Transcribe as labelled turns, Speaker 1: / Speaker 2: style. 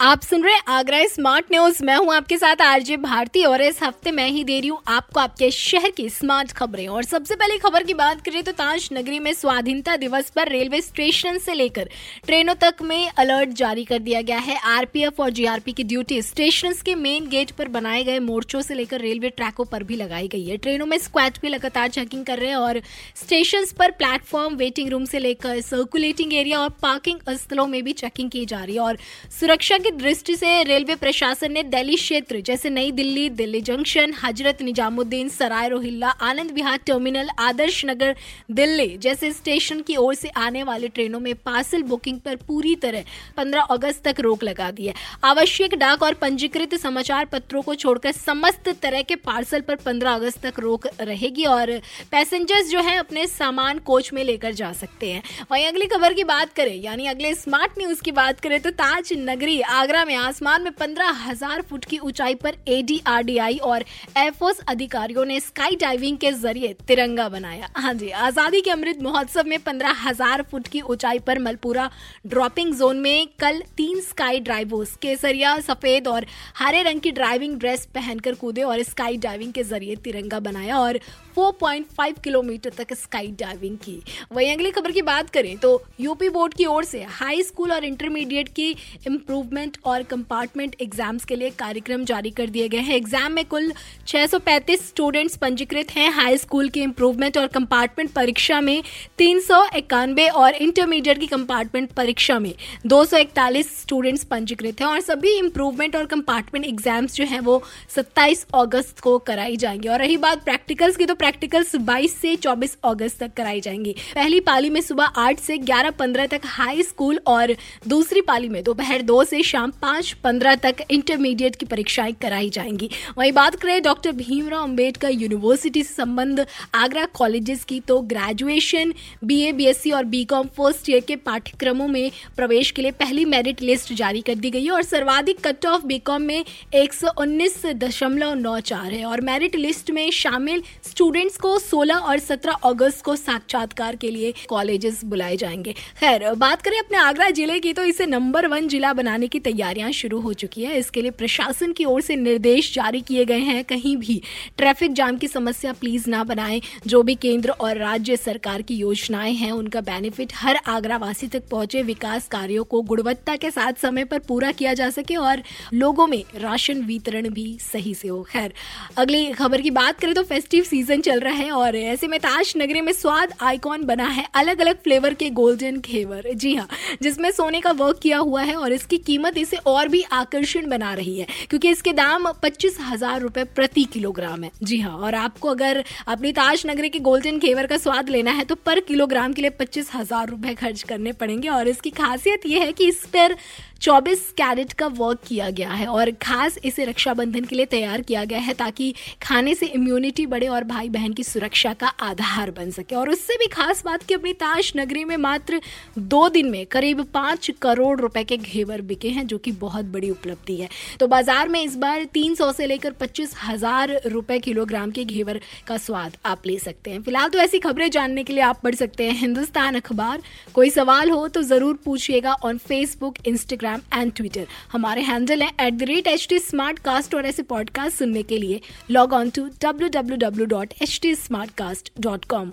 Speaker 1: आप सुन रहे आगरा स्मार्ट न्यूज़। मैं हूँ आपके साथ आरजे भारती और इस हफ़्ते मैं ही दे रही हूँ आपको आपके शहर की स्मार्ट खबरें। और सबसे पहले खबर की बात करें तो ताज नगरी में स्वाधीनता दिवस पर रेलवे स्टेशन से लेकर ट्रेनों तक में अलर्ट जारी कर दिया गया है। आरपीएफ और जीआरपी की ड्यूटी स्टेशन के मेन गेट पर बनाए गए मोर्चों से लेकर रेलवे ट्रैकों पर भी लगाई गई है। ट्रेनों में स्क्वाड भी लगातार चेकिंग कर रहे हैं और स्टेशन पर प्लेटफॉर्म, वेटिंग रूम से लेकर सर्कुलेटिंग एरिया और पार्किंग स्थलों में भी चेकिंग की जा रही है और सुरक्षा की दृष्टि से रेलवे प्रशासन ने दिल्ली क्षेत्र, जैसे नई दिल्ली दिल्ली जंक्शन, हज़रत निजामुद्दीन, सराय रोहिल्ला, आनंद विहार टर्मिनल, आदर्श नगर, दिल्ली जैसे स्टेशन की ओर से आने वाले ट्रेनों में पार्सल बुकिंग पर पूरी तरह 15 अगस्त तक रोक लगा दी है। आवश्यक डाक और पंजीकृत समाचार पत्रों को छोड़कर समस्त तरह के पार्सल पर 15 अगस्त तक रोक रहेगी और पैसेंजर्स जो है अपने सामान कोच में लेकर जा सकते हैं। वहीं अगली खबर की बात करें, यानी अगले स्मार्ट न्यूज़ की बात करें तो ताज नगरी आगरा में आसमान में पंद्रह हज़ार फुट की ऊंचाई पर एडीआरडीआई और एयरफोर्स अधिकारियों ने स्काई डाइविंग के ज़रिए तिरंगा बनाया। हाँ जी, आज़ादी के अमृत महोत्सव में पंद्रह हज़ार फुट की ऊंचाई पर मलपुरा ड्रॉपिंग जोन में कल तीन स्काई ड्राइवर्स केसरिया, सफ़ेद और हरे रंग की ड्राइविंग ड्रेस पहनकर कूदे और स्काई डाइविंग के ज़रिए तिरंगा बनाया और 4.5 किलोमीटर तक स्काई डाइविंग की। वहीं अगली खबर की बात करें तो यूपी बोर्ड की ओर से हाई स्कूल और इंटरमीडिएट की इम्प्रूवमेंट और कंपार्टमेंट एग्ज़ाम्स के लिए कार्यक्रम जारी कर दिए गए हैं। एग्ज़ाम में कुल 635 स्टूडेंट्स पंजीकृत हैं। हाई स्कूल की इम्प्रूवमेंट और कंपार्टमेंट परीक्षा में तीन और इंटरमीडिएट की कंपार्टमेंट परीक्षा में 241 स्टूडेंट्स पंजीकृत हैं और सभी इम्प्रूवमेंट और कंपार्टमेंट एग्ज़ाम्स जो हैं वो 27 अगस्त को कराई जाएँगी। और रही बात प्रैक्टिकल्स की तो प्रैक्टिकल्स 22 से 24 अगस्त तक कराई जाएँगी। पहली पाली में सुबह आठ से 11:15 तक हाई स्कूल और दूसरी पाली में दोपहर दो से शाम पाँच पंद्रह तक इंटरमीडिएट की परीक्षाएँ कराई जाएँगी। वहीं बात करें डॉक्टर भीमराव अंबेडकर यूनिवर्सिटी से संबंध आगरा कॉलेजेस की तो ग्रेजुएशन बीए बीएससी और बीकॉम फ़र्स्ट ईयर के पाठ्यक्रमों में प्रवेश के लिए पहली मेरिट लिस्ट जारी कर दी गई है और सर्वाधिक कट ऑफ़ बीकॉम में एक है और मेरिट लिस्ट में शामिल स्टूडेंट्स को 16 और 17 अगस्त को साक्षात्कार के लिए कॉलेजेस बुलाए जाएँगे। खैर, बात करें अपने आगरा ज़िले की तो इसे नंबर वन जिला बनाने की तैयारियाँ शुरू हो चुकी है। इसके लिए प्रशासन की ओर से निर्देश जारी किए गए हैं। कहीं भी ट्रैफ़िक जाम की समस्या प्लीज़ ना बनाएँ। जो भी केंद्र और राज्य सरकार की योजनाएँ हैं, उनका बेनिफिट हर आगरा वासी तक पहुँचे। विकास कार्यों को गुणवत्ता के साथ समय पर पूरा किया जा सके और लोगों में राशन वितरण भी सही से हो। खैर, अगली खबर की बात करें तो फेस्टिव सीज़न चल रहा है और ऐसे में ताज नगरी में स्वाद आइकॉन बना है अलग अलग फ्लेवर के गोल्डन घेवर जी हाँ जिसमें सोने का वर्क किया हुआ है और इसकी कीमत इसे और भी आकर्षण बना रही है, क्योंकि इसके दाम पच्चीस हज़ार रुपए प्रति किलोग्राम है। जी हाँ और आपको अगर अपनी ताज नगरी के गोल्डन घेवर का स्वाद लेना है तो पर किलोग्राम के लिए पच्चीस हज़ार रुपए खर्च करने पड़ेंगे। और इसकी खासियत यह है कि इस पर 24 कैरेट का वर्क किया गया है, और खास इसे रक्षाबंधन के लिए तैयार किया गया है, ताकि खाने से इम्यूनिटी बढ़े और भाई बहन की सुरक्षा का आधार बन सके। और उससे भी खास बात की अपनी ताश नगरी में मात्र दो दिन में करीब पाँच करोड़ रुपए के घेवर बिके हैं जो कि बहुत बड़ी उपलब्धि है। तो बाज़ार में इस बार तीन से लेकर पच्चीस हज़ार रुपए किलोग्राम के घेवर का स्वाद आप ले सकते हैं। फ़िलहाल तो ऐसी खबरें जानने के लिए आप पढ़ सकते हैं हिंदुस्तान अखबार। कोई सवाल हो तो ज़रूर पूछिएगा on Facebook Instagram and Twitter हमारे हैंडल है at the rate H T smart cast और ऐसे पॉडकास्ट सुनने के लिए। Log on to W W W dot H T smart cast dot com